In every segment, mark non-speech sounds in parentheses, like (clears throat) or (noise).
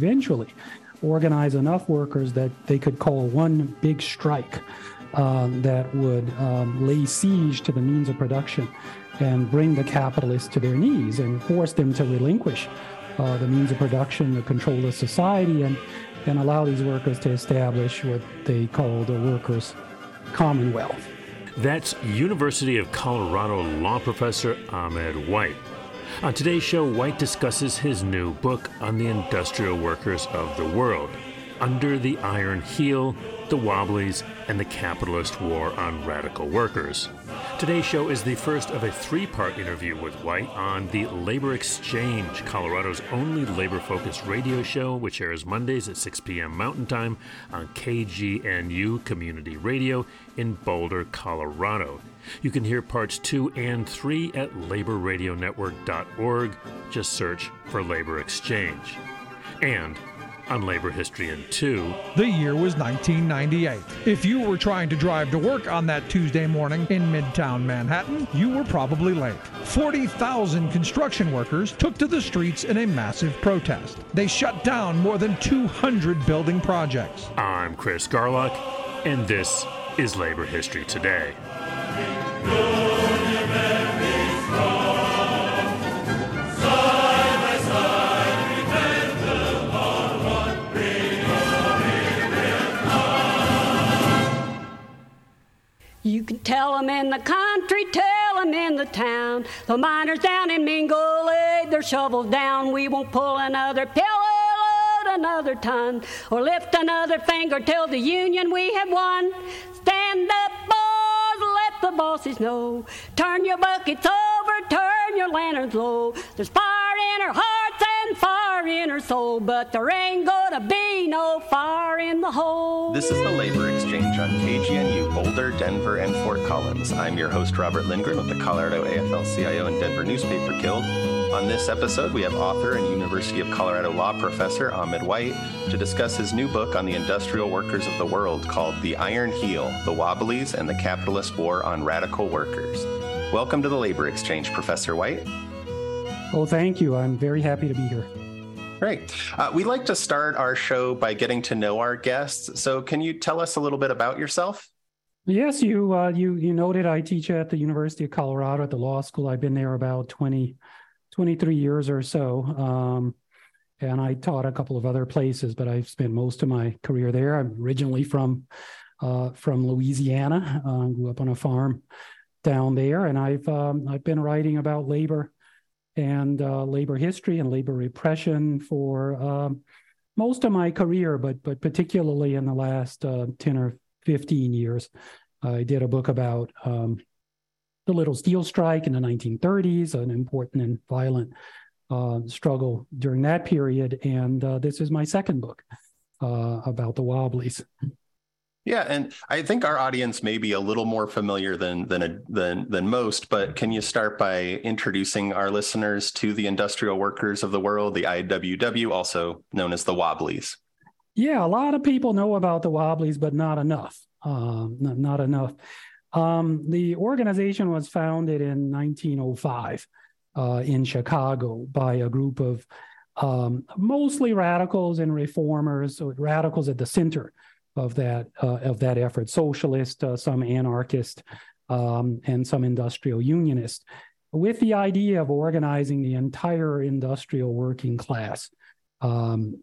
eventually organize enough workers that they could call one big strike uh, that would um, lay siege to the means of production and bring the capitalists to their knees and force them to relinquish uh, the means of production, the control of society, and, and allow these workers to establish what they call the workers' commonwealth. That's University of Colorado law professor Ahmed White. On today's show, White discusses his new book on the industrial workers of the world, Under the Iron Heel the Wobblies, and the capitalist war on radical workers. Today's show is the first of a three part interview with White on the Labor Exchange, Colorado's only labor focused radio show, which airs Mondays at 6 p.m. Mountain Time on KGNU Community Radio in Boulder, Colorado. You can hear parts two and three at laborradionetwork.org. Just search for Labor Exchange. And on Labor History in 2. The year was 1998. If you were trying to drive to work on that Tuesday morning in Midtown Manhattan, you were probably late. 40,000 construction workers took to the streets in a massive protest. They shut down more than 200 building projects. I'm Chris Garlock, and this is Labor History Today. You can tell 'em in the country, tell 'em in the town. The miners down in Mingo laid their shovels down. We won't pull another pillow, another ton, or lift another finger till the union we have won. Stand up, the bosses know. Turn your buckets over, turn your lanterns low. There's fire in our hearts and fire in our soul, but there ain't gonna be no fire in the hole. This is the Labor Exchange on KGNU, Boulder, Denver, and Fort Collins. I'm your host, Robert Lindgren with the Colorado AFL CIO and Denver Newspaper Guild. On this episode, we have author and University of Colorado law professor Ahmed White to discuss his new book on the industrial workers of the world called The Iron Heel The Wobblies and the Capitalist War on Radical Workers. Welcome to the Labor Exchange, Professor White. Oh, thank you. I'm very happy to be here. Great. Uh, we like to start our show by getting to know our guests. So, can you tell us a little bit about yourself? Yes, you uh, you you noted I teach at the University of Colorado at the law school. I've been there about 20, 23 years or so. Um, and I taught a couple of other places, but I've spent most of my career there. I'm originally from uh, from Louisiana. Uh, grew up on a farm down there, and I've um, I've been writing about labor and uh, labor history and labor repression for um, most of my career, but but particularly in the last uh, ten or fifteen years. I did a book about um, the Little Steel Strike in the 1930s, an important and violent uh, struggle during that period, and uh, this is my second book uh, about the Wobblies. Yeah, and I think our audience may be a little more familiar than than a, than than most. But can you start by introducing our listeners to the industrial workers of the world, the IWW, also known as the Wobblies? Yeah, a lot of people know about the Wobblies, but not enough. Not, not, enough. Um, the organization was founded in 1905 uh, in Chicago by a group of um, mostly radicals and reformers, so radicals at the center of that uh, of that effort. Socialist, uh, some anarchist, um, and some industrial unionist, with the idea of organizing the entire industrial working class um,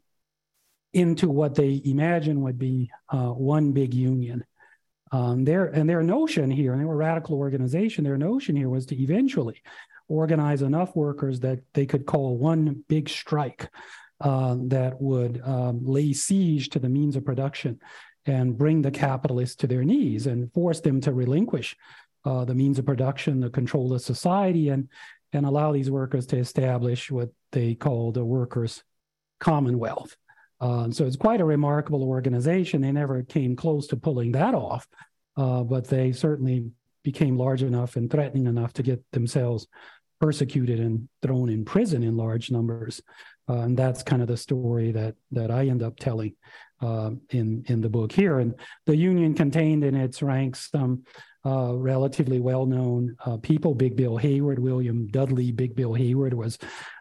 into what they imagine would be uh, one big union. Um, their and their notion here, and they were a radical organization. Their notion here was to eventually organize enough workers that they could call one big strike uh, that would um, lay siege to the means of production and bring the capitalists to their knees and force them to relinquish uh, the means of production, the control of society, and and allow these workers to establish what they call the workers' commonwealth. Uh, so it's quite a remarkable organization. They never came close to pulling that off, uh, but they certainly became large enough and threatening enough to get themselves persecuted and thrown in prison in large numbers. Uh, and that's kind of the story that that I end up telling uh, in in the book here. And the union contained in its ranks some uh, relatively well-known uh, people. Big Bill Haywood, William Dudley, Big Bill Haywood was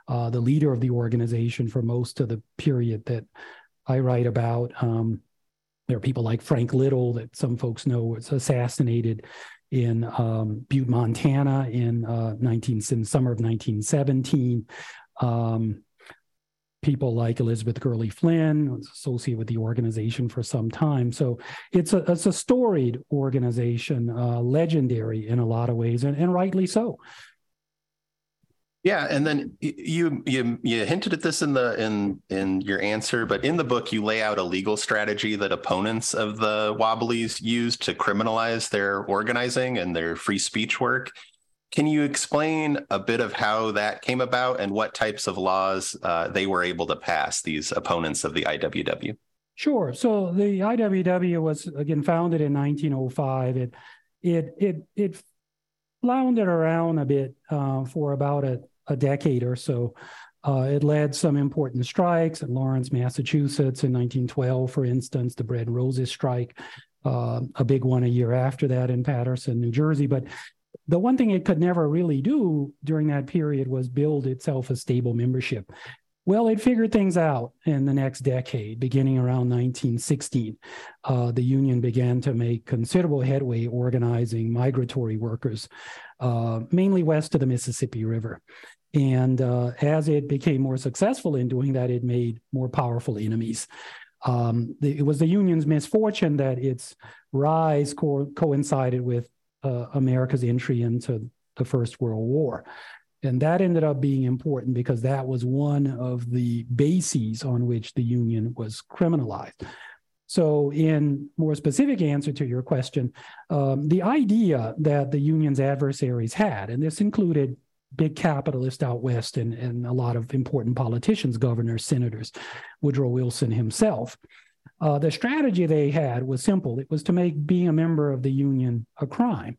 uh, the leader of the organization for most of the period that I write about. Um, there are people like Frank Little that some folks know was assassinated in um, Butte, Montana in uh, 19 in summer of 1917. Um, people like Elizabeth Gurley Flynn was associated with the organization for some time. So it's a it's a storied organization, uh, legendary in a lot of ways, and, and rightly so. Yeah, and then you you you hinted at this in the in in your answer, but in the book you lay out a legal strategy that opponents of the Wobblies used to criminalize their organizing and their free speech work. Can you explain a bit of how that came about and what types of laws uh, they were able to pass? These opponents of the IWW. Sure. So the IWW was again founded in 1905. It it it it floundered around a bit uh, for about a a decade or so. Uh, it led some important strikes in Lawrence, Massachusetts in 1912, for instance, the Bread Roses strike, uh, a big one a year after that in Paterson, New Jersey. But the one thing it could never really do during that period was build itself a stable membership. Well, it figured things out in the next decade, beginning around 1916. Uh, the union began to make considerable headway organizing migratory workers, uh, mainly west of the Mississippi River. And uh, as it became more successful in doing that, it made more powerful enemies. Um, the, it was the union's misfortune that its rise co- coincided with uh, America's entry into the First World War. And that ended up being important because that was one of the bases on which the union was criminalized. So, in more specific answer to your question, um, the idea that the union's adversaries had, and this included big capitalists out west and, and a lot of important politicians, governors, senators, Woodrow Wilson himself. Uh, the strategy they had was simple it was to make being a member of the union a crime.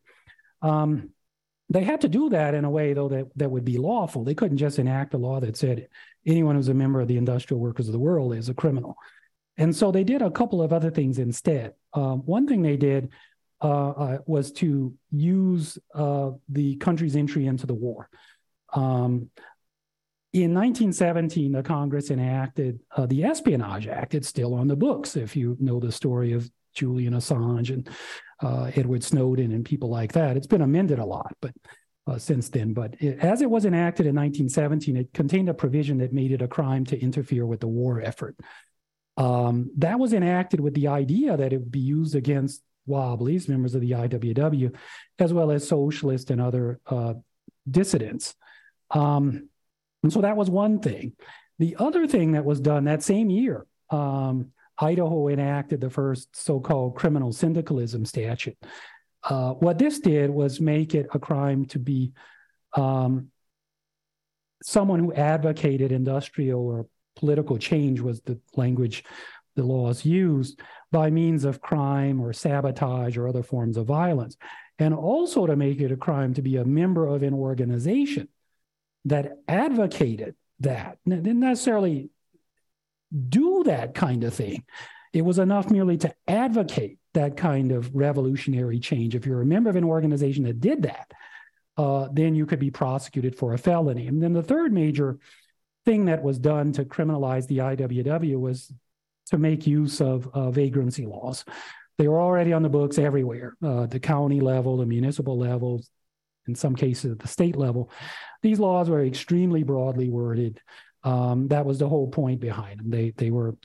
Um, they had to do that in a way, though, that, that would be lawful. They couldn't just enact a law that said anyone who's a member of the industrial workers of the world is a criminal. And so they did a couple of other things instead. Um, one thing they did uh, uh, was to use uh, the country's entry into the war. Um, in 1917, the Congress enacted uh, the Espionage Act. It's still on the books if you know the story of Julian Assange and uh, Edward Snowden and people like that. It's been amended a lot, but uh, since then. But it, as it was enacted in 1917, it contained a provision that made it a crime to interfere with the war effort. Um, that was enacted with the idea that it would be used against Wobblies, members of the IWW, as well as socialists and other uh, dissidents. Um, and so that was one thing. The other thing that was done that same year, um, Idaho enacted the first so called criminal syndicalism statute. Uh, what this did was make it a crime to be um, someone who advocated industrial or political change, was the language the laws used by means of crime or sabotage or other forms of violence. And also to make it a crime to be a member of an organization that advocated that, didn't necessarily do that kind of thing. It was enough merely to advocate that kind of revolutionary change. If you're a member of an organization that did that, uh, then you could be prosecuted for a felony. And then the third major thing that was done to criminalize the IWW was to make use of uh, vagrancy laws. They were already on the books everywhere, uh, the county level, the municipal levels, in some cases the state level. These laws were extremely broadly worded. Um, that was the whole point behind them. They they were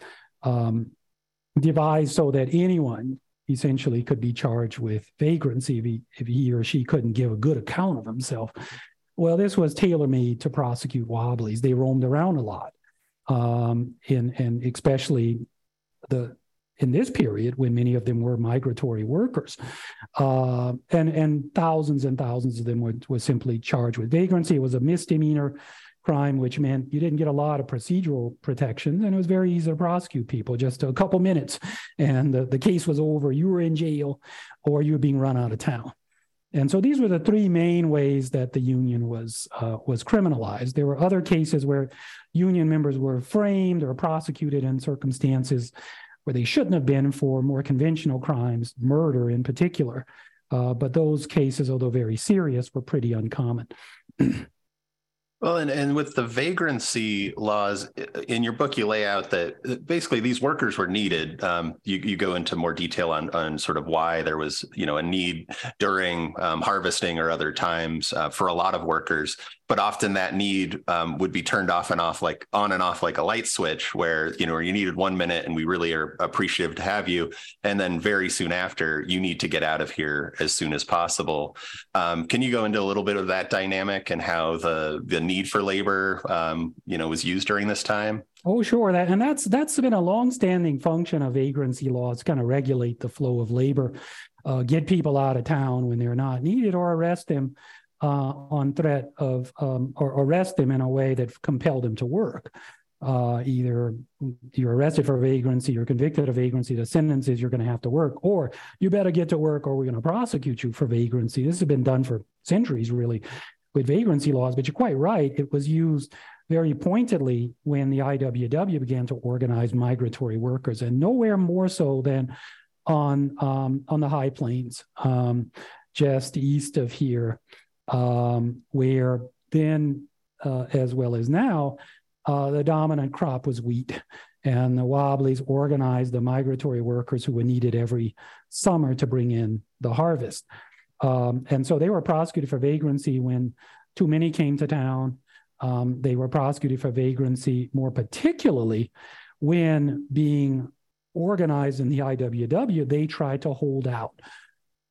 um, devised so that anyone essentially could be charged with vagrancy if he, if he or she couldn't give a good account of himself. Well, this was tailor made to prosecute wobblies. They roamed around a lot, um, and and especially the in this period when many of them were migratory workers, uh, and and thousands and thousands of them were, were simply charged with vagrancy. It was a misdemeanor crime, which meant you didn't get a lot of procedural protections, and it was very easy to prosecute people. Just a couple minutes, and the, the case was over. You were in jail, or you were being run out of town. And so these were the three main ways that the union was uh, was criminalized. There were other cases where union members were framed or prosecuted in circumstances where they shouldn't have been for more conventional crimes, murder in particular. Uh, but those cases, although very serious, were pretty uncommon. (clears throat) Well, and, and with the vagrancy laws in your book, you lay out that basically these workers were needed. Um, you, you go into more detail on, on sort of why there was, you know, a need during um, harvesting or other times uh, for a lot of workers but often that need um, would be turned off and off like on and off like a light switch where you know you needed one minute and we really are appreciative to have you. And then very soon after you need to get out of here as soon as possible. Um, can you go into a little bit of that dynamic and how the the need for labor um, you know was used during this time? Oh, sure. That and that's that's been a long-standing function of vagrancy laws, kind of regulate the flow of labor, uh, get people out of town when they're not needed, or arrest them uh, on threat of um, or arrest them in a way that compelled them to work. Uh, either you're arrested for vagrancy, you're convicted of vagrancy, the sentence is you're going to have to work, or you better get to work or we're going to prosecute you for vagrancy. This has been done for centuries, really, with vagrancy laws. But you're quite right; it was used very pointedly when the IWW began to organize migratory workers, and nowhere more so than on um, on the high plains, um, just east of here um, where then, uh, as well as now, uh, the dominant crop was wheat. And the Wobblies organized the migratory workers who were needed every summer to bring in the harvest. Um, and so they were prosecuted for vagrancy when too many came to town. Um, they were prosecuted for vagrancy more particularly when being organized in the IWW, they tried to hold out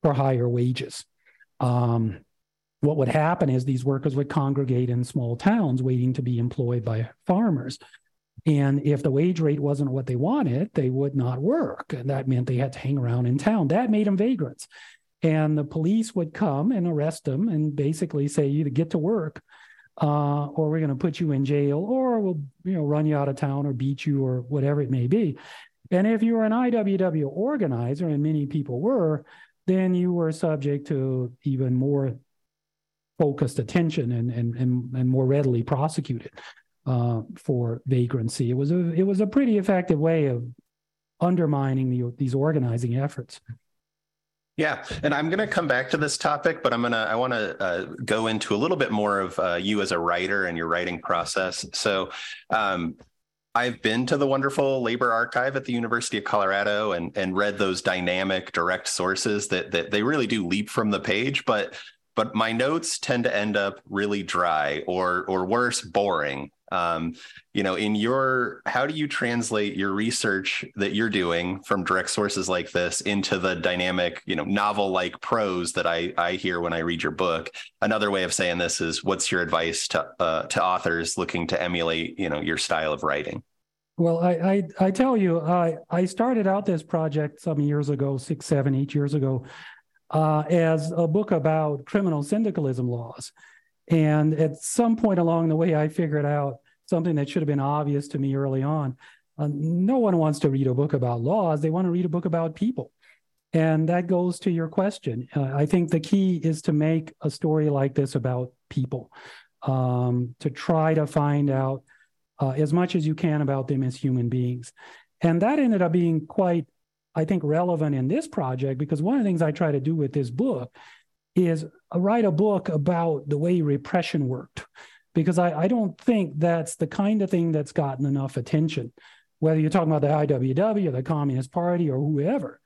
for higher wages. Um, what would happen is these workers would congregate in small towns waiting to be employed by farmers. And if the wage rate wasn't what they wanted, they would not work. And that meant they had to hang around in town. That made them vagrants. And the police would come and arrest them and basically say, either get to work uh, or we're going to put you in jail or we'll you know, run you out of town or beat you or whatever it may be. And if you were an IWW organizer, and many people were, then you were subject to even more focused attention and and and, and more readily prosecuted uh, for vagrancy. It was a it was a pretty effective way of undermining the, these organizing efforts. Yeah, and I'm going to come back to this topic, but I'm to I want to uh, go into a little bit more of uh, you as a writer and your writing process. So. Um, I've been to the wonderful labor archive at the University of Colorado and and read those dynamic direct sources that that they really do leap from the page, but but my notes tend to end up really dry or or worse boring. Um, you know in your how do you translate your research that you're doing from direct sources like this into the dynamic you know novel like prose that i i hear when i read your book? Another way of saying this is what's your advice to uh, to authors looking to emulate you know your style of writing? Well, I, I, I tell you, I I started out this project some years ago, six, seven, eight years ago, uh, as a book about criminal syndicalism laws. And at some point along the way, I figured out something that should have been obvious to me early on. Uh, no one wants to read a book about laws, they want to read a book about people. And that goes to your question. Uh, I think the key is to make a story like this about people, um, to try to find out uh, as much as you can about them as human beings. And that ended up being quite I think, relevant in this project because one of the things I try to do with this book is write a book about the way repression worked because I, I don't think that's the kind of thing that's gotten enough attention, whether you're talking about the IWW or the Communist Party or whoever.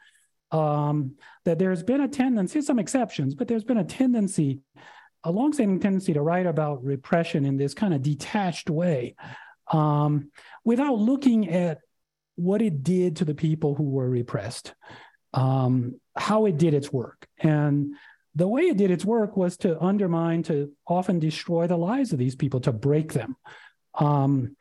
Um, that there's been a tendency, some exceptions, but there's been a tendency, a longstanding tendency to write about repression in this kind of detached way um, without looking at what it did to the people who were repressed, um, how it did its work. And the way it did its work was to undermine, to often destroy the lives of these people, to break them. Um,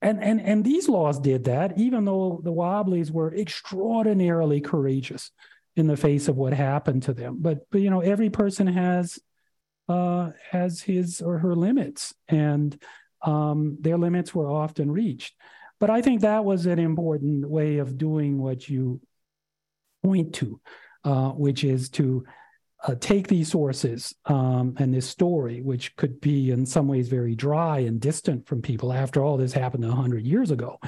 and, and, and these laws did that, even though the Wobblies were extraordinarily courageous in the face of what happened to them. But, but you know, every person has uh, has his or her limits, and um, their limits were often reached. But I think that was an important way of doing what you point to, uh, which is to uh, take these sources um, and this story, which could be in some ways very dry and distant from people. After all, this happened 100 years ago,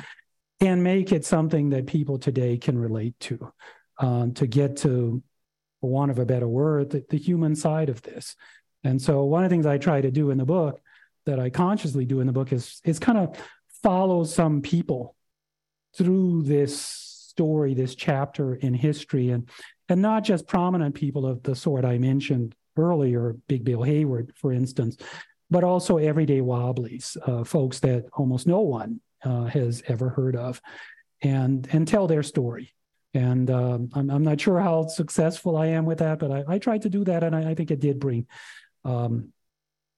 and make it something that people today can relate to, um, to get to, for want of a better word, the, the human side of this. And so, one of the things I try to do in the book that I consciously do in the book is is kind of follow some people through this story, this chapter in history, and and not just prominent people of the sort I mentioned earlier, Big Bill Haywood, for instance, but also everyday wobblies, uh, folks that almost no one uh, has ever heard of, and and tell their story. And um, I'm, I'm not sure how successful I am with that, but I, I tried to do that, and I, I think it did bring um,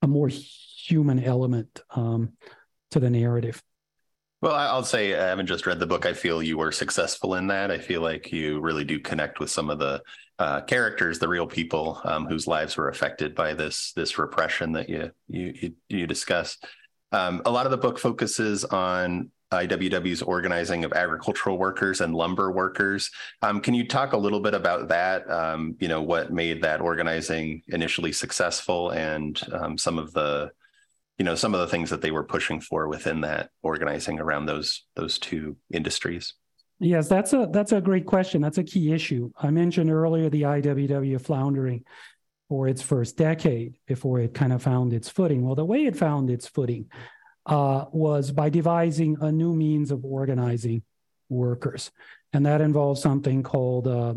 a more human element um, to the narrative. Well, I'll say I haven't just read the book. I feel you were successful in that. I feel like you really do connect with some of the uh, characters, the real people um, whose lives were affected by this this repression that you you you, you discuss. Um, a lot of the book focuses on IWW's organizing of agricultural workers and lumber workers. Um, can you talk a little bit about that? Um, you know, what made that organizing initially successful, and um, some of the, you know, some of the things that they were pushing for within that organizing around those those two industries. Yes, that's a that's a great question. That's a key issue. I mentioned earlier the IWW floundering for its first decade before it kind of found its footing. Well, the way it found its footing uh, was by devising a new means of organizing workers. And that involves something called, uh,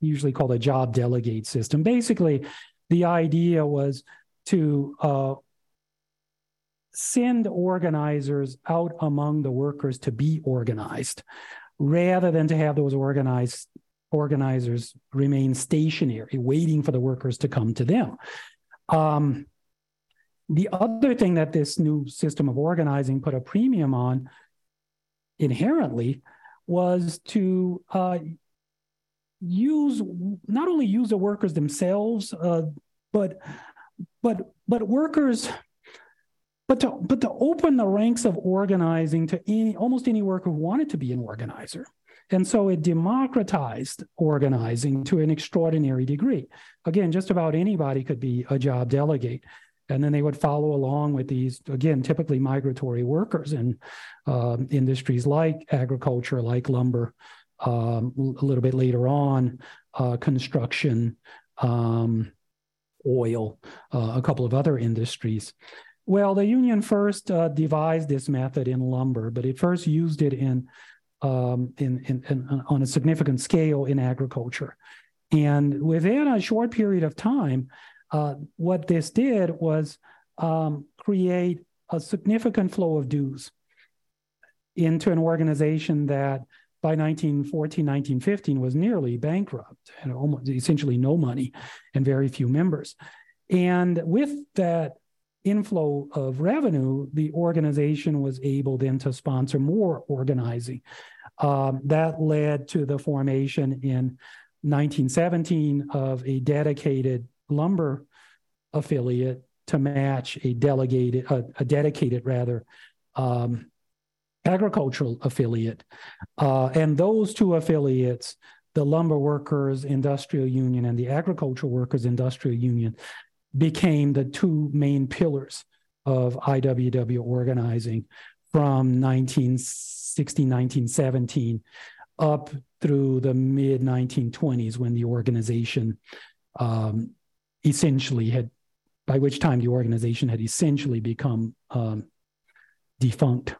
usually called a job delegate system. Basically, the idea was to uh, send organizers out among the workers to be organized rather than to have those organized organizers remain stationary waiting for the workers to come to them. Um, the other thing that this new system of organizing put a premium on inherently was to uh, use not only use the workers themselves, uh, but but but workers, but to but to open the ranks of organizing to any almost any worker who wanted to be an organizer. And so it democratized organizing to an extraordinary degree. Again, just about anybody could be a job delegate and then they would follow along with these again typically migratory workers in uh, industries like agriculture like lumber um, a little bit later on uh, construction um, oil uh, a couple of other industries well the union first uh, devised this method in lumber but it first used it in, um, in, in, in on a significant scale in agriculture and within a short period of time uh, what this did was um, create a significant flow of dues into an organization that by 1914, 1915 was nearly bankrupt and almost essentially no money and very few members. And with that inflow of revenue, the organization was able then to sponsor more organizing. Um, that led to the formation in 1917 of a dedicated lumber affiliate to match a delegated, a, a dedicated rather, um, agricultural affiliate. Uh, and those two affiliates, the Lumber Workers Industrial Union and the Agricultural Workers Industrial Union, became the two main pillars of IWW organizing from 1916, 1917 up through the mid 1920s when the organization um, essentially had, by which time the organization had essentially become um, defunct.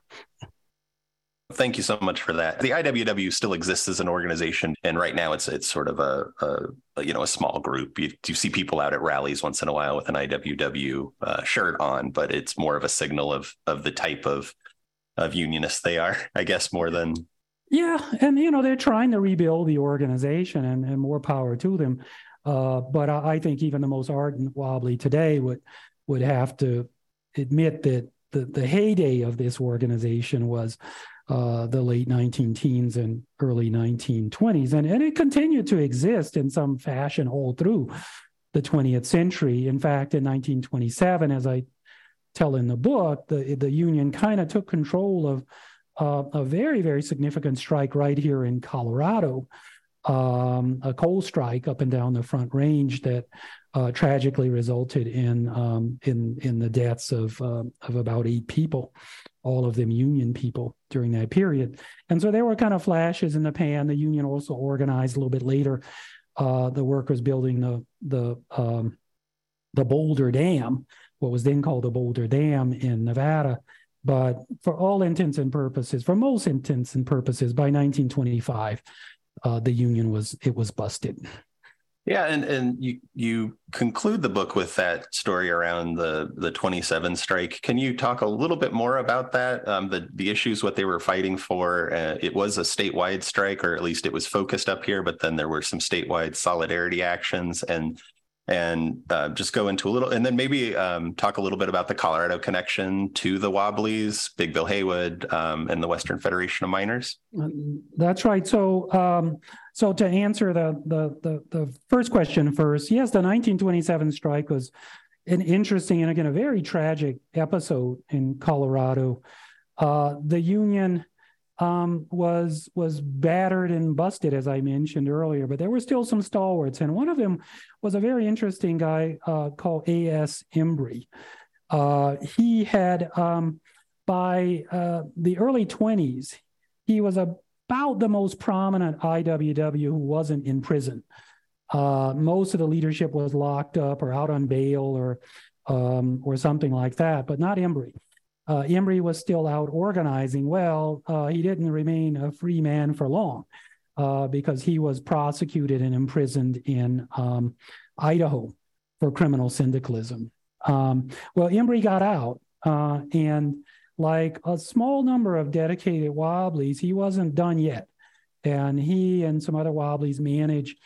Thank you so much for that. The IWW still exists as an organization, and right now it's it's sort of a, a you know a small group. You, you, see people out at rallies once in a while with an IWW uh, shirt on, but it's more of a signal of of the type of of unionists they are, I guess, more than yeah. And you know they're trying to rebuild the organization, and, and more power to them. Uh, but I, I, think even the most ardent wobbly today would would have to admit that the, the heyday of this organization was uh, the late 19 teens and early 1920s. And, and it continued to exist in some fashion all through the 20th century. In fact, in 1927, as I tell in the book, the, the union kind of took control of uh, a very, very significant strike right here in Colorado um, a coal strike up and down the Front Range that uh, tragically resulted in um, in in the deaths of uh, of about eight people, all of them Union people during that period. And so there were kind of flashes in the pan. The Union also organized a little bit later uh, the workers building the the um, the Boulder Dam, what was then called the Boulder Dam in Nevada. But for all intents and purposes, for most intents and purposes, by 1925, uh, the union was it was busted. Yeah, and and you you conclude the book with that story around the the 27 strike. Can you talk a little bit more about that? Um, the the issues, what they were fighting for. Uh, it was a statewide strike, or at least it was focused up here. But then there were some statewide solidarity actions, and and uh, just go into a little, and then maybe um, talk a little bit about the Colorado connection to the Wobblies, Big Bill Haywood, um, and the Western Federation of Miners. That's right. So, um, so to answer the, the, the the first question first, yes, the 1927 strike was an interesting and again a very tragic episode in Colorado. Uh, the union um, was was battered and busted, as I mentioned earlier, but there were still some stalwarts, and one of them was a very interesting guy uh, called A.S. Embree. Uh, he had um, by uh, the early 20s, he was about the most prominent IWW who wasn't in prison. Uh, most of the leadership was locked up or out on bail or um, or something like that, but not Embree uh, Embree was still out organizing. Well, uh, he didn't remain a free man for long uh, because he was prosecuted and imprisoned in um, Idaho for criminal syndicalism. Um, well, Embree got out, uh, and like a small number of dedicated Wobblies, he wasn't done yet. And he and some other Wobblies managed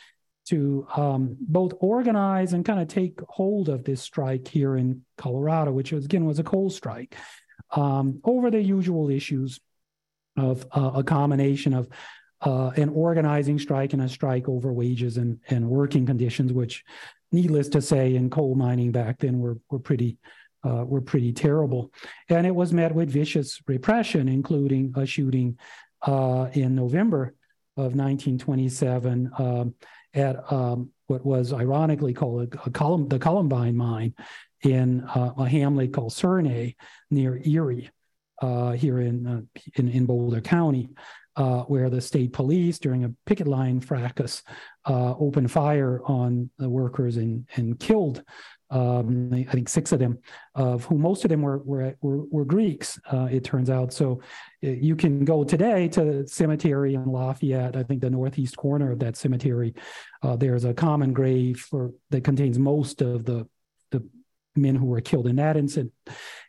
to um, both organize and kind of take hold of this strike here in Colorado, which was, again was a coal strike um, over the usual issues of uh, a combination of uh, an organizing strike and a strike over wages and, and working conditions, which, needless to say, in coal mining back then were, were pretty uh, were pretty terrible. And it was met with vicious repression, including a shooting uh, in November of 1927 um, at um, what was ironically called a, a Colum- the Columbine mine in uh, a hamlet called Serene near Erie, uh, here in, uh, in, in Boulder County, uh, where the state police, during a picket line fracas, uh, opened fire on the workers and and killed. Um, I think six of them, of whom most of them were were were, were Greeks. Uh, it turns out. So you can go today to the cemetery in Lafayette. I think the northeast corner of that cemetery, there's a common grave for that contains most of the the men who were killed in that incident.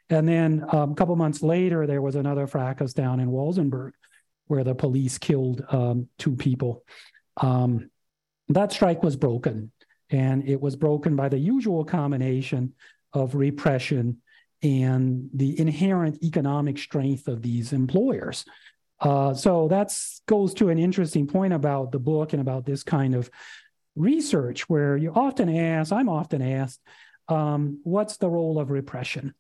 And then um, a couple months later, there was another fracas down in Walsenburg where the police killed um, two people. Um, that strike was broken, and it was broken by the usual combination of repression and the inherent economic strength of these employers. Uh, so that goes to an interesting point about the book and about this kind of research, where you often ask, I'm often asked, um, what's the role of repression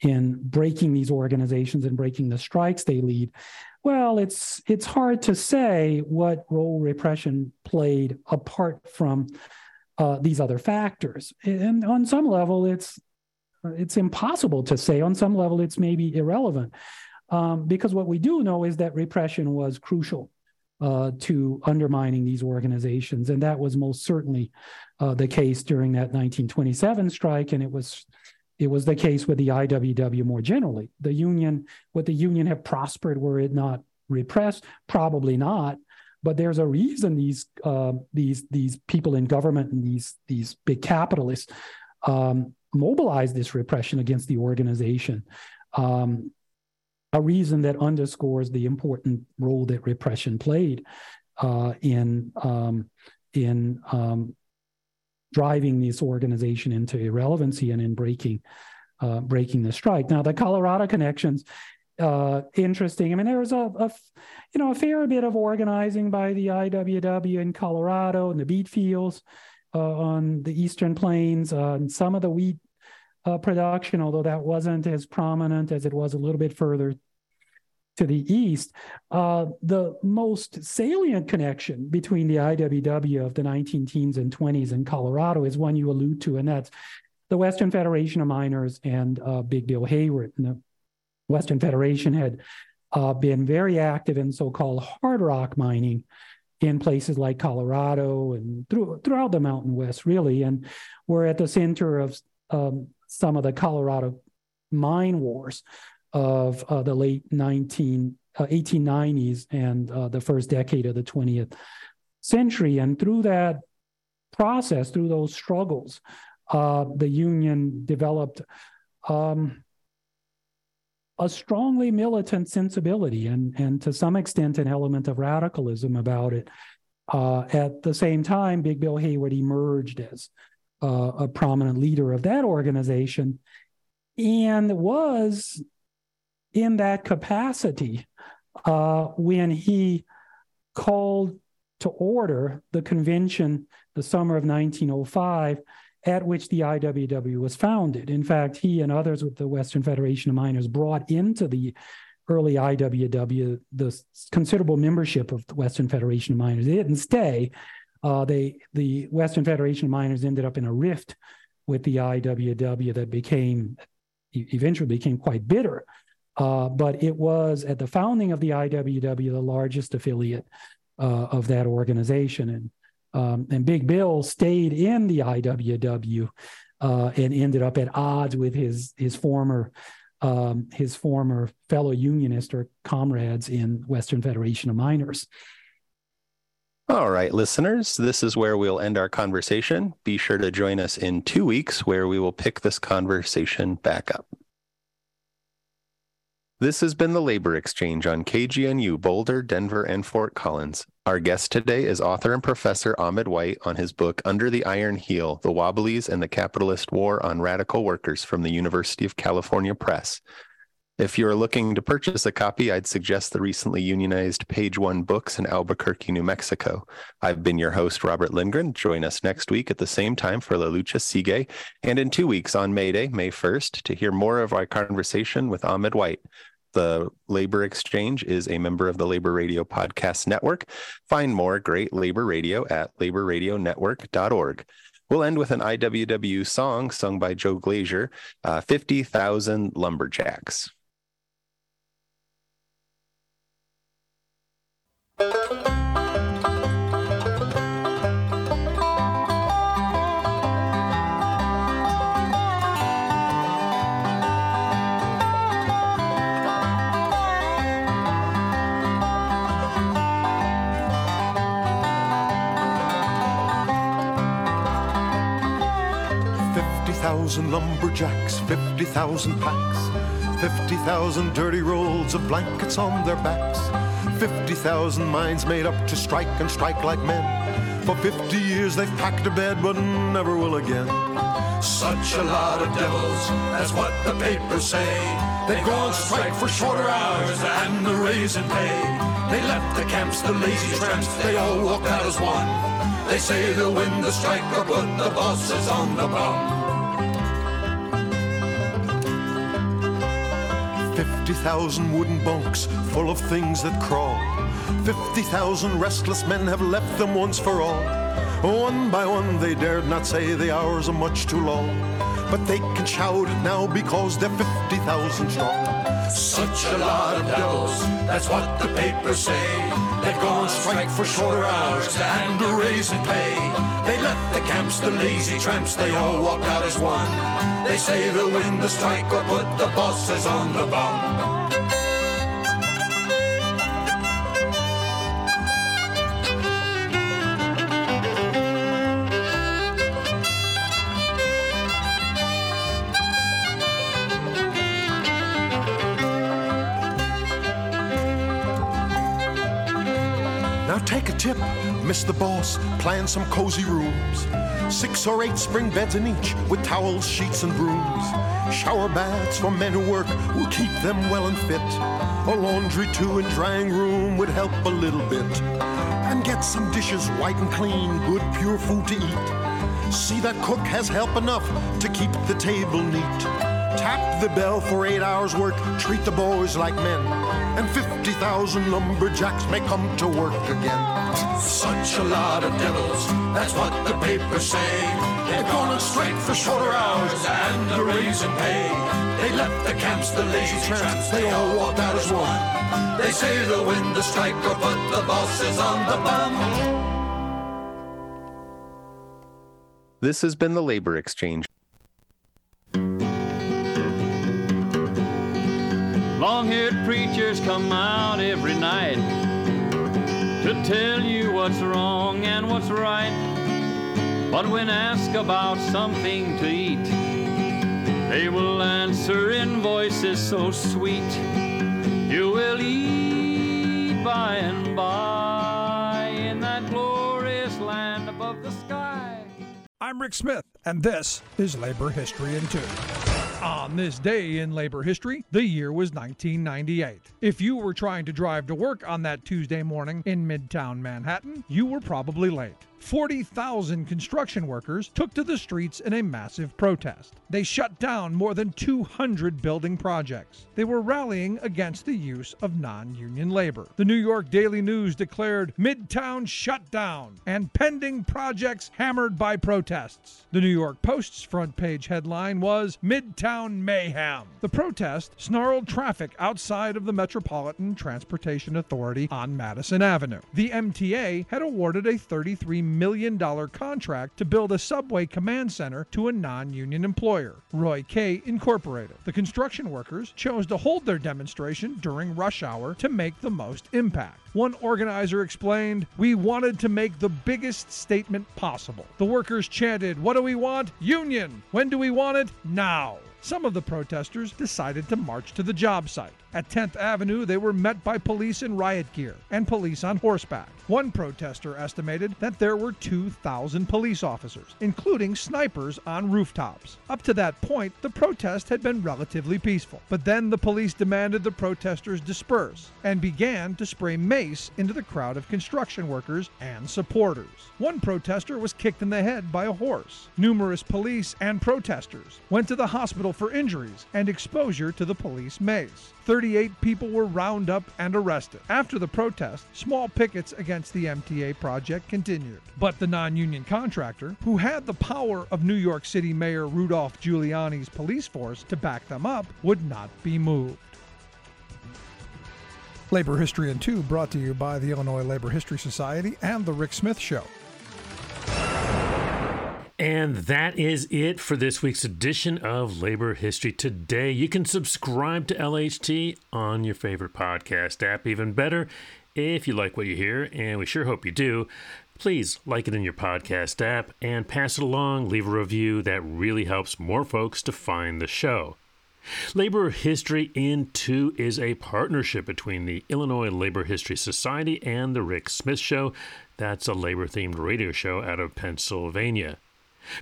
in breaking these organizations and breaking the strikes they lead? Well, it's it's hard to say what role repression played apart from uh, these other factors. And on some level, it's it's impossible to say. On some level, it's maybe irrelevant. Um, because what we do know is that repression was crucial uh, to undermining these organizations. And that was most certainly uh, the case during that 1927 strike. And it was it was the case with the IWW more generally. The union, would the union have prospered were it not repressed? Probably not. But there's a reason these uh, these these people in government and these these big capitalists um, mobilized this repression against the organization. Um, a reason that underscores the important role that repression played uh, in um, in um, driving this organization into irrelevancy and in breaking uh, breaking the strike. Now, the Colorado connections, uh, interesting. I mean, there was a, a, you know a fair bit of organizing by the IWW in Colorado and the beet fields uh, on the Eastern Plains, uh, and some of the wheat uh, production, although that wasn't as prominent as it was a little bit further to the east. Uh, the most salient connection between the IWW of the 19 teens and 20s in Colorado is one you allude to, and that's the Western Federation of Miners and uh, Big Bill Haywood. And the Western Federation had uh, been very active in so-called hard rock mining in places like Colorado and through, throughout the Mountain West, really, and were at the center of um, some of the Colorado mine wars of uh, the late 19, 1890s uh, and uh, the first decade of the 20th century. And through that process, through those struggles, uh, the Union developed um, a strongly militant sensibility and, and to some extent an element of radicalism about it. Uh, at the same time, Big Bill Haywood emerged as uh, a prominent leader of that organization and was in that capacity uh, when he called to order the convention the summer of 1905 at which the IWW was founded. In fact, he and others with the Western Federation of Miners brought into the early IWW the considerable membership of the Western Federation of Miners. They didn't stay. Uh, they the Western Federation of Miners ended up in a rift with the IWW that became eventually became quite bitter. Uh, but it was at the founding of the IWW the largest affiliate uh, of that organization, and um, and Big Bill stayed in the IWW uh, and ended up at odds with his his former um, his former fellow unionist or comrades in Western Federation of Miners. All right, listeners, this is where we'll end our conversation. Be sure to join us in two weeks where we will pick this conversation back up. This has been the Labor Exchange on KGNU Boulder, Denver, and Fort Collins. Our guest today is author and professor Ahmed White on his book Under the Iron Heel The Wobblies and the Capitalist War on Radical Workers from the University of California Press. If you're looking to purchase a copy, I'd suggest the recently unionized Page One Books in Albuquerque, New Mexico. I've been your host, Robert Lindgren. Join us next week at the same time for La Lucha Sigue, and in two weeks on May Day, May 1st, to hear more of our conversation with Ahmed White. The Labor Exchange is a member of the Labor Radio Podcast Network. Find more great labor radio at laborradionetwork.org. We'll end with an IWW song sung by Joe Glazer uh, 50,000 Lumberjacks. 50,000 lumberjacks, 50,000 packs, 50,000 dirty rolls of blankets on their backs, 50,000 minds made up to strike and strike like men. For 50 years they've packed a bed, but never will again. Such a lot of devils, that's what the papers say. They've gone strike for shorter hours and the raise in pay. They left the camps, the lazy tramps, they all walked out as one. They say they'll win the strike or put the bosses on the bum. 50,000 wooden bunks full of things that crawl. 50,000 restless men have left them once for all. One by one, they dared not say the hours are much too long. But they can shout it now because they're 50,000 strong. Such a lot of devils, that's what the papers say. They've gone strike for shorter hours and a raise in pay. They left the camps, the lazy tramps, they all walked out as one. They say they'll win the strike or put the bosses on the bum. Take a tip, miss the boss, plan some cozy rooms. Six or eight spring beds in each with towels, sheets, and brooms. Shower baths for men who work will keep them well and fit. A laundry too and drying room would help a little bit. And get some dishes white and clean, good pure food to eat. See that cook has help enough to keep the table neat. Tap the bell for eight hours work, treat the boys like men and 50,000 lumberjacks may come to work again. Such a lot of devils, that's what the papers say. They're going straight for shorter hours and a raise in pay. They left the camps, the lazy tramps, they all walked out as one. They say they'll win the strike or put the bosses on the bum. This has been the Labor Exchange. Long haired preachers come out every night to tell you what's wrong and what's right. But when asked about something to eat, they will answer in voices so sweet. You will eat by and by in that glorious land above the sky. I'm Rick Smith, and this is Labor History in Two. On this day in labor history, the year was 1998. If you were trying to drive to work on that Tuesday morning in Midtown Manhattan, you were probably late. 40,000 construction workers took to the streets in a massive protest. They shut down more than 200 building projects. They were rallying against the use of non union labor. The New York Daily News declared Midtown shut down and pending projects hammered by protests. The New York Post's front page headline was Midtown Mayhem. The protest snarled traffic outside of the Metropolitan Transportation Authority on Madison Avenue. The MTA had awarded a 33 million contract to build a subway command center to a non union employer, Roy Kay Incorporated. The construction workers chose to hold their demonstration during rush hour to make the most impact. One organizer explained, We wanted to make the biggest statement possible. The workers chanted, What do we want? Union! When do we want it? Now! Some of the protesters decided to march to the job site. At 10th Avenue, they were met by police in riot gear and police on horseback. One protester estimated that there were 2,000 police officers, including snipers on rooftops. Up to that point, the protest had been relatively peaceful. But then the police demanded the protesters disperse and began to spray mace into the crowd of construction workers and supporters. One protester was kicked in the head by a horse. Numerous police and protesters went to the hospital for injuries and exposure to the police mace. 38 people were rounded up and arrested. After the protest, small pickets against the MTA project continued. But the non union contractor, who had the power of New York City Mayor Rudolph Giuliani's police force to back them up, would not be moved. Labor History in Two brought to you by the Illinois Labor History Society and The Rick Smith Show. And that is it for this week's edition of Labor History Today. You can subscribe to LHT on your favorite podcast app. Even better, if you like what you hear, and we sure hope you do, please like it in your podcast app and pass it along. Leave a review. That really helps more folks to find the show. Labor History in Two is a partnership between the Illinois Labor History Society and The Rick Smith Show. That's a labor themed radio show out of Pennsylvania.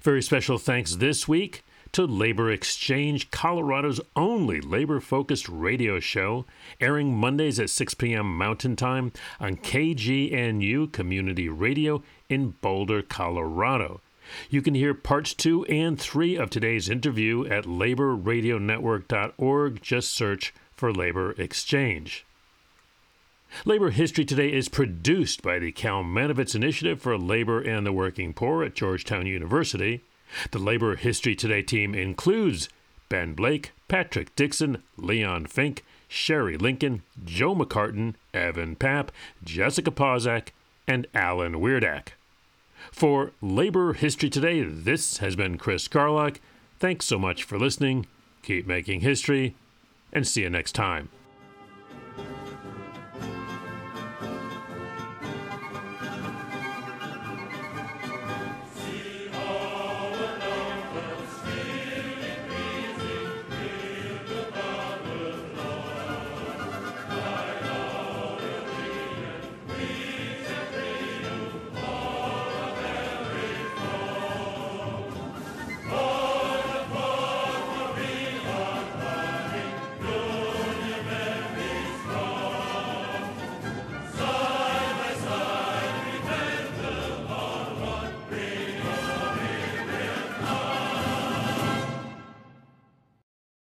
Very special thanks this week to Labor Exchange, Colorado's only labor focused radio show, airing Mondays at 6 p.m. Mountain Time on KGNU Community Radio in Boulder, Colorado. You can hear parts two and three of today's interview at laborradionetwork.org. Just search for Labor Exchange. Labor History Today is produced by the Cal Kalmanovitz Initiative for Labor and the Working Poor at Georgetown University. The Labor History Today team includes Ben Blake, Patrick Dixon, Leon Fink, Sherry Linkon, Joe McCartin, Evan Papp, Jessica Pozak, and Alan Wierdak. For Labor History Today, this has been Chris Garlock. Thanks so much for listening. Keep making history, and see you next time.